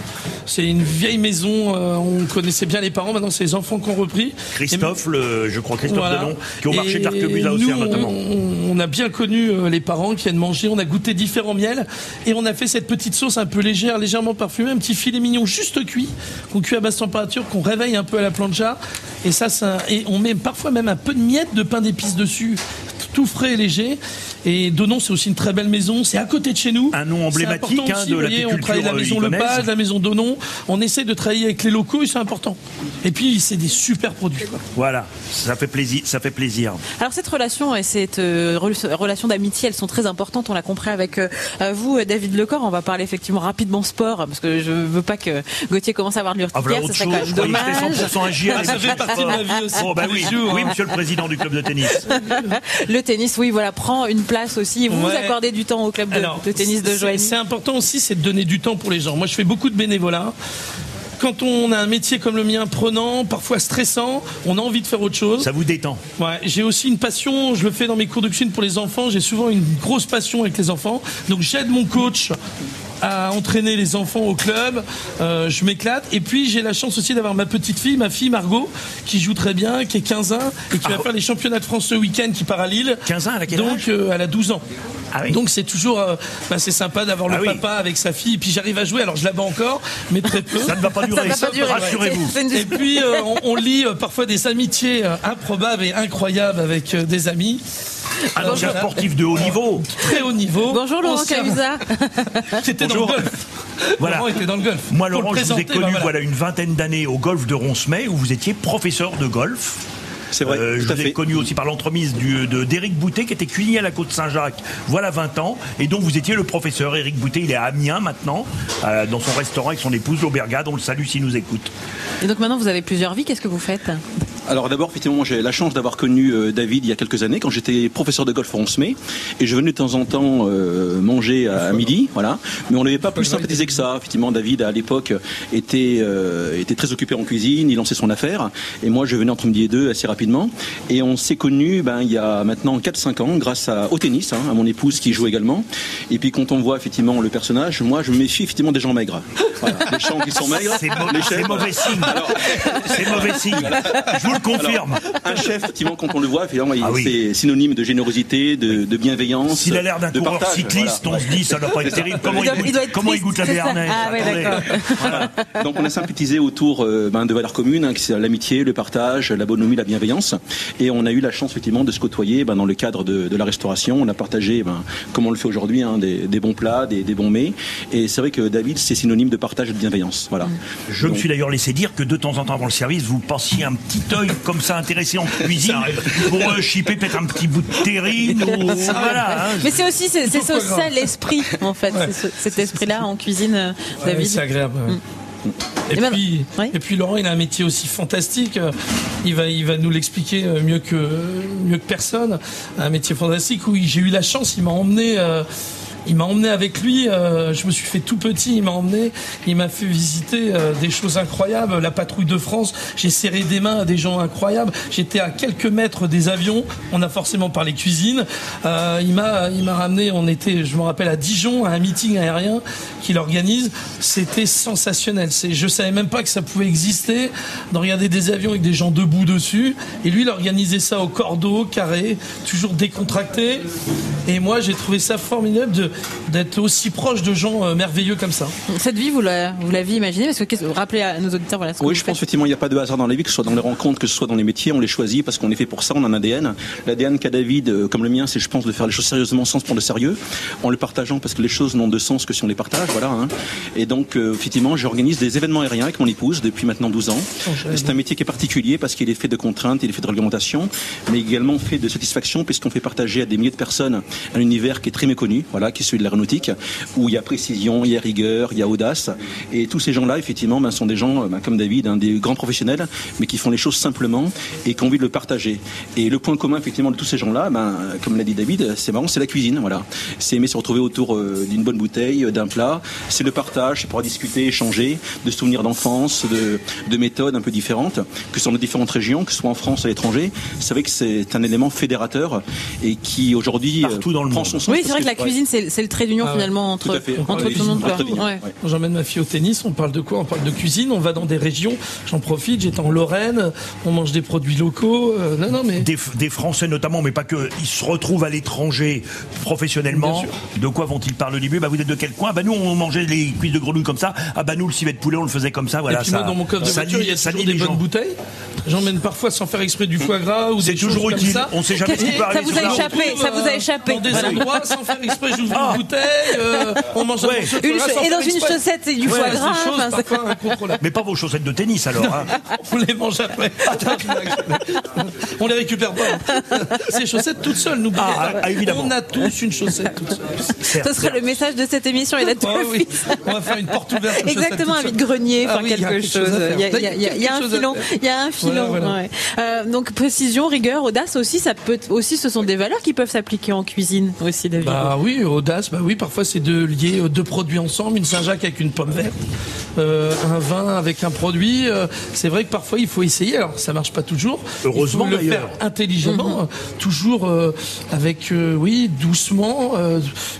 C'est une vieille maison. euh, on connaissait bien les parents. Maintenant, c'est les enfants qui ont repris. Christophe, le, je crois Christophe Voilà. Delon, qui est au marché l'Arquebuse à Auxerre notamment. On, on a bien connu euh, les parents qui viennent manger, on a goûté différents miels et on a fait cette petite sauce un peu légère, légèrement parfumée, un petit filet mignon juste cuit, qu'on cuit à basse température, qu'on réveille un peu à la plancha. Et ça, ça et on met parfois même un peu de miettes de pain d'épices dessus, tout frais et léger. Et Donon, c'est aussi une très belle maison, c'est à côté de chez nous. Un nom emblématique, hein, aussi, de voyez, On travaille la euh, maison lyonnaise. Lepage, la maison Donon. On essaie de travailler avec les locaux et c'est important. Et puis, c'est des super produits. quoi. Voilà, ça fait plaisir, ça fait plaisir. Alors cette relation et cette euh, rel- relation d'amitié, elles sont très importantes. On l'a compris avec euh, vous, David Lecor. On va parler effectivement rapidement sport parce que je veux pas que Gauthier commence à avoir de Ah, voilà l'urticaire. autre Ce serait quand je même dommage. c'était 100% un JR. Ah, ça fait partie de ma vie aussi, Oh, bah oui, oui, hein. monsieur le président du club de tennis. Le tennis, oui, voilà, prend une place aussi. Vous Ouais. accordez du temps au club de, Alors, de tennis de Joigny. C'est important aussi, c'est de donner du temps pour les gens. Moi, je fais beaucoup de bénévolat. Quand on a un métier comme le mien, prenant, parfois stressant, on a envie de faire autre chose. Ça vous détend. Ouais, j'ai aussi une passion, je le fais dans mes cours de cuisine pour les enfants, j'ai souvent une grosse passion avec les enfants. Donc j'aide mon coach à entraîner les enfants au club. Euh, je m'éclate. Et puis j'ai la chance aussi d'avoir ma petite fille, ma fille Margot, qui joue très bien, qui est 15 ans et qui va Ah. faire les championnats de France ce week-end, qui part à Lille. 15 ans, elle a quel Donc âge? euh, elle a 12 ans. Ah oui. Donc c'est toujours, euh, bah, c'est sympa d'avoir Ah le oui. papa avec sa fille. Et puis j'arrive à jouer. Alors je la bats encore, mais très peu. Ça ne va pas durer, durer. rassurez-vous. Et puis euh, on, on lit euh, parfois des amitiés euh, improbables et incroyables avec euh, des amis. Un Alors, ancien voilà. sportif de haut niveau. Très haut niveau. Bonjour Laurent Ancien- Cahuzac. Qui était dans le Bonjour. golf. Voilà. Laurent était dans le golf. Moi, Laurent, je vous ai connu bah, voilà. une vingtaine d'années au golf de Roncemet où vous étiez professeur de golf. C'est vrai, Euh, je vous ai fait. connu aussi par l'entremise d'Éric Boutet, qui était cuisinier à la Côte Saint-Jacques, voilà 20 ans, et dont vous étiez le professeur. Éric Boutet, il est à Amiens maintenant, euh, dans son restaurant avec son épouse, l'Aubergade. On le salue s'il nous écoute. Et donc maintenant vous avez plusieurs vies, qu'est-ce que vous faites? Alors d'abord, effectivement, j'ai la chance d'avoir connu euh, David il y a quelques années quand j'étais professeur de golf à Roncemet et je venais de temps en temps euh, manger à, à midi, voilà. Mais on n'avait pas plus sympathisé que ça. Effectivement, David à l'époque était euh, était très occupé en cuisine, il lançait son affaire et moi je venais entre midi et deux assez rapidement et on s'est connus ben il y a maintenant 4-5 ans grâce à, au tennis, hein, à mon épouse qui joue également. Et puis quand on voit effectivement le personnage, moi je me méfie effectivement des gens maigres. Voilà. Les gens qui sont maigres, C'est mauvais signe. C'est mauvais signe. Confirme. Un chef, effectivement, quand on le voit, Ah oui. c'est synonyme de générosité, de, de bienveillance. S'il a l'air d'un coureur partage, cycliste, voilà. on se dit ça doit pas être terrible. Comment Il il, doit- goûte, il doit être comment il goûte la béarnaise Ah oui, Attendez. d'accord. Voilà. Donc on a sympathisé autour euh, ben, de valeurs communes, hein, qui c'est l'amitié, le partage, la bonhomie, la bienveillance. Et on a eu la chance effectivement de se côtoyer ben, dans le cadre de, de la restauration. On a partagé, ben, comme on le fait aujourd'hui, hein, des, des bons plats, des, des bons mets. Et c'est vrai que David, c'est synonyme de partage et de bienveillance. Voilà. Je me suis d'ailleurs laissé dire que de temps en temps avant le service, vous pensiez un petit œil comme ça intéressé en cuisine pour euh, chipper peut-être un petit bout de terrine ou voilà. hein. Mais c'est aussi c'est ça l'esprit en fait, Ouais. c'est ce- cet esprit-là en cuisine, euh, Ouais, David. c'est agréable. ouais. Et, puis, oui. et puis Laurent, il a un métier aussi fantastique. Il va, il va nous l'expliquer euh, mieux que mieux que personne. Un métier fantastique où j'ai eu la chance. Il m'a emmené. Il m'a emmené avec lui, euh, je me suis fait tout petit, il m'a emmené, il m'a fait visiter euh, des choses incroyables, la patrouille de France, j'ai serré des mains à des gens incroyables, j'étais à quelques mètres des avions, on a forcément parlé cuisine, Euh, il m'a il m'a ramené, on était, je me rappelle, à Dijon, à un meeting aérien qu'il organise, c'était sensationnel, c'est, je savais même pas que ça pouvait exister, de regarder des avions avec des gens debout dessus, et lui il organisait ça au cordeau, carré, toujours décontracté, et moi j'ai trouvé ça formidable de, d'être aussi proche de gens euh, merveilleux comme ça. Cette vie, vous la- vous imaginée Parce que rappelez à nos auditeurs voilà ce Oui, je pense faites. effectivement il n'y a pas de hasard dans la vie, que ce soit dans les rencontres, que ce soit dans les métiers, on les choisit parce qu'on est fait pour ça, on a un ADN. L'ADN qu'a David, euh, comme le mien, c'est je pense de faire les choses sérieusement sans se prendre de sérieux, en le partageant parce que les choses n'ont de sens que si on les partage, voilà. hein. Et donc euh, effectivement, j'organise des événements aériens avec mon épouse depuis maintenant 12 ans. C'est un métier qui est particulier parce qu'il est fait de contraintes, il est fait de réglementation, mais également fait de satisfaction puisqu'on fait partager à des milliers de personnes un univers qui est très méconnu, voilà, qui est celui de l'aéronautique, où il y a précision, il y a rigueur, il y a audace, et tous ces gens-là, effectivement, ben, sont des gens euh, ben, comme David, hein, des grands professionnels, mais qui font les choses simplement et qui ont envie de le partager. Et le point commun, effectivement, de tous ces gens-là, ben, comme l'a dit David, c'est marrant, c'est la cuisine, voilà. C'est aimer se retrouver autour euh, d'une bonne bouteille, euh, d'un plat. C'est le partage, c'est pouvoir discuter, échanger, de souvenirs d'enfance, de, de méthodes un peu différentes, que ce soit dans différentes régions, que ce soit en France, à l'étranger. C'est vrai que c'est un élément fédérateur et qui aujourd'hui euh, Partout dans le prend monde. son sens. Oui, c'est vrai que la ouais. cuisine, c'est c'est le trait d'union Ah finalement Tout entre, à fait. entre tout le monde. Ouais. j'emmène ma fille au tennis, on parle de quoi? On parle de cuisine, on va dans des régions, j'en profite, j'étais en Lorraine, on mange des produits locaux. euh, non, non, mais. Des, des Français notamment, mais pas que, ils se retrouvent à l'étranger professionnellement. De quoi vont-ils parler au début? Bah, Vous êtes de quel coin? Bah, Nous, on mangeait les cuisses de grenouille comme ça. Ah bah nous, le civet de poulet, on le faisait comme ça. Voilà, et puis ça, moi, dans mon coffre de ça voiture, lie- il y a ça toujours lie des bonnes gens. bouteilles. J'emmène parfois sans faire exprès du foie gras ou C'est toujours comme utile. ça. On sait jamais ce qui peut Ça arriver vous a échappé, ça vous a échappé. Dans des endroits, sans faire exprès, j'ouvre Ah. Une bouteille, euh, on mange un Ouais. morceau de Une cho- et dans une exprès. chaussette, c'est du Ouais, foie gras. enfin, c'est-. Mais pas vos chaussettes de tennis alors. hein. On les mange après. On les récupère pas. Ces chaussettes toutes seules, n'oubliez Ah, pas. ah, évidemment. On a tous une chaussette toute seule. Certes, Ce sera le message de cette émission et la Ah oui. On va faire une porte ouverte. aux Exactement, un chaussettes vide-grenier, Ah faire oui, il y a quelque quelque chose chose. à faire. Il y a, il y a- il y a- il y a un Quelque chose à filon. faire. Il y a un filon. Voilà, voilà. ouais. Euh, donc précision, rigueur, audace aussi, ça peut aussi, ce sont des valeurs qui peuvent s'appliquer en cuisine aussi, David. Bah oui, bah oui, parfois c'est de lier euh, deux produits ensemble, une Saint-Jacques avec une pomme verte, euh, un vin avec un produit. euh, c'est vrai que parfois il faut essayer, alors ça marche pas toujours. Heureusement, il faut le faire intelligemment, euh, toujours euh, avec, oui, doucement.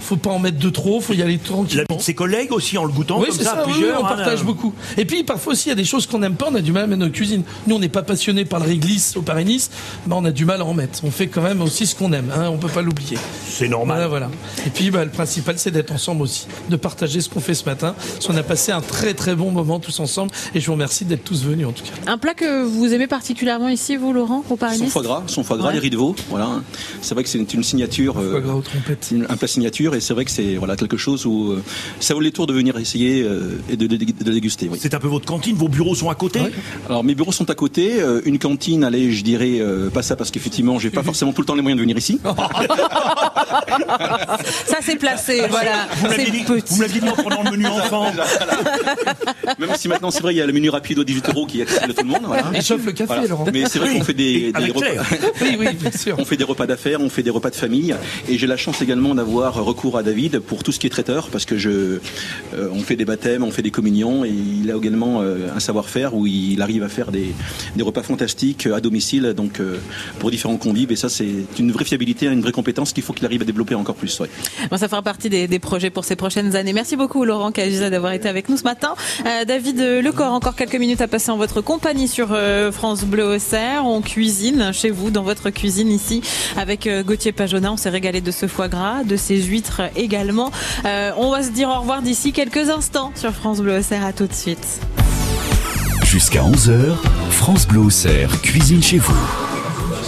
Faut pas en mettre de trop, faut y aller tranquillement. La de ses collègues aussi en le goûtant Oui, comme c'est ça, ça, oui, plusieurs. oui, on hein, partage beaucoup. Et puis parfois aussi, il y a des choses qu'on n'aime pas, on a du mal à mettre nos cuisines. Nous, on n'est pas passionné par le réglisse au Paris-Nice, mais on a du mal à en mettre. On fait quand même aussi ce qu'on aime, hein, on peut pas l'oublier. C'est normal. Voilà, voilà. Et puis, bah, le principal, c'est d'être ensemble aussi, de partager ce qu'on fait ce matin. Parce qu'on a passé un très très bon moment tous ensemble, et je vous remercie d'être tous venus en tout cas. Un plat que vous aimez particulièrement ici, vous, Laurent, au Paris Son foie gras, son foie gras, Ouais. les riz de veau. Voilà. C'est vrai que c'est une, signature. euh, Foie gras aux trompettes. une- un plat signature et c'est vrai que c'est voilà quelque chose où euh, ça vaut les tours de venir essayer euh, et de, de, de déguster. Oui. C'est un peu votre cantine, vos bureaux sont à côté Ouais. Alors mes bureaux sont à côté, euh, une cantine, allez, je dirais euh, pas ça parce qu'effectivement j'ai pas forcément tout le temps les moyens de venir ici. Ça, c'est placé, voilà. Vous l'aviez dit, vous me l'aviez dit en prenant le menu enfant. Même si maintenant c'est vrai il y a le menu rapide aux 18 euros qui est accessible à tout le monde. Voilà. Et chauffe le café, Voilà. Laurent. Mais c'est vrai qu'on fait des, des repas. Oui, oui, bien sûr. On fait des repas d'affaires, on fait des repas de famille, et j'ai la chance également d'avoir recours à David pour tout ce qui est traiteur, parce que je, euh, on fait des baptêmes, on fait des communions, et il a également euh, un savoir-faire où il arrive à faire des, des repas fantastiques euh, à domicile, donc euh, pour différents convives, et ça c'est une vraie fiabilité, une vraie compétence qu'il faut qu'il arrive à développer encore plus. ouais. Ça fera partie des, des projets pour ces prochaines années. Merci beaucoup, Laurent Cajusa, d'avoir été avec nous ce matin. Euh, David Lecor, encore quelques minutes à passer en votre compagnie sur euh, France Bleu Auxerre. On cuisine chez vous, dans votre cuisine ici, avec euh, Gauthier Pajona. On s'est régalé de ce foie gras, de ces huîtres également. Euh, on va se dire au revoir d'ici quelques instants sur France Bleu Auxerre. À tout de suite. Jusqu'à 11h, France Bleu Auxerre cuisine chez vous.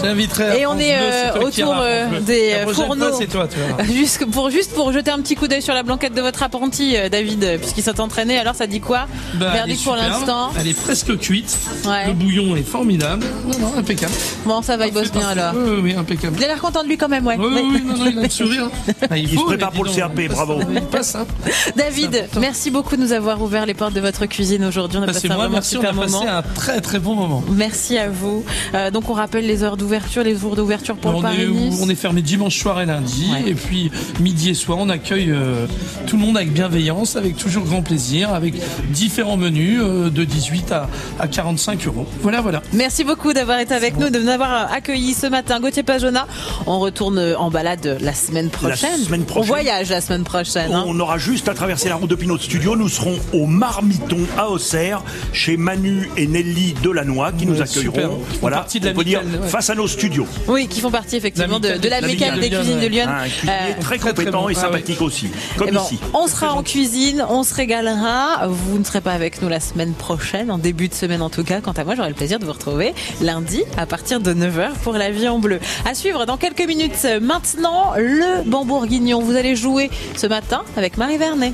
J'inviterai Et on est euh, autour euh, des La euh, fourneaux. fois, c'est toi, tu vois. Juste pour, juste pour jeter un petit coup d'œil sur la blanquette de votre apprenti, David, puisqu'il s'est entraîné. Alors, ça dit quoi? Bah, elle est Verdict pour superbe. l'instant. Elle est presque cuite. Ouais. Le bouillon est formidable. Non, non, impeccable. Bon, ça va, il bosse bien alors. Oui, oui, impeccable. Il a l'air content de lui quand même, ouais. Oui, oui, oui, non, non, il a le sourire. Ah, Il se faut, prépare pour le passe- bravo. Passe, hein. David, merci beaucoup de nous avoir ouvert les portes de votre cuisine aujourd'hui. On a Bah, passé c'est un moi, vraiment merci, on super a passé moment. un très très bon moment. Merci à vous. Euh, donc on rappelle les heures d'ouverture, les jours d'ouverture pour on, est, Paris-Nice. on est fermé dimanche soir et lundi, Ouais. et puis midi et soir, on accueille euh, tout le monde avec bienveillance, avec toujours grand plaisir, avec différents menus euh, de 18 à, à 45 euros. Voilà, voilà. Merci beaucoup d'avoir été avec nous, de nous avoir accueillis ce matin. Gauthier Pajona, on retourne en balade la semaine prochaine. semaine prochaine. On voyage la semaine prochaine. hein. On aura juste à traverser la route depuis notre studio. Nous serons au Marmiton à Auxerre, chez Manu et Nelly Delannoy qui nous accueilleront. super. Voilà, partie de on peut dire ouais. face à nos studios. Oui, qui font partie effectivement de, de l'amicale l'amicale des de cuisines de. Lyon. Cuisinier Euh, très très, très compétent bon. et Ah, sympathique aussi, comme Eh ben, ici. on sera en cuisine, on se régalera. Vous ne serez pas avec nous la semaine prochaine, en début de semaine en tout cas. Quant à moi, j'aurai le plaisir de vous retrouver lundi à partir de 9h pour la vie en bleu. À suivre dans quelques minutes. Maintenant, le Bambourguignon. Vous allez jouer ce matin avec Marie Vernet.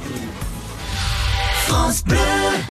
France Bleu.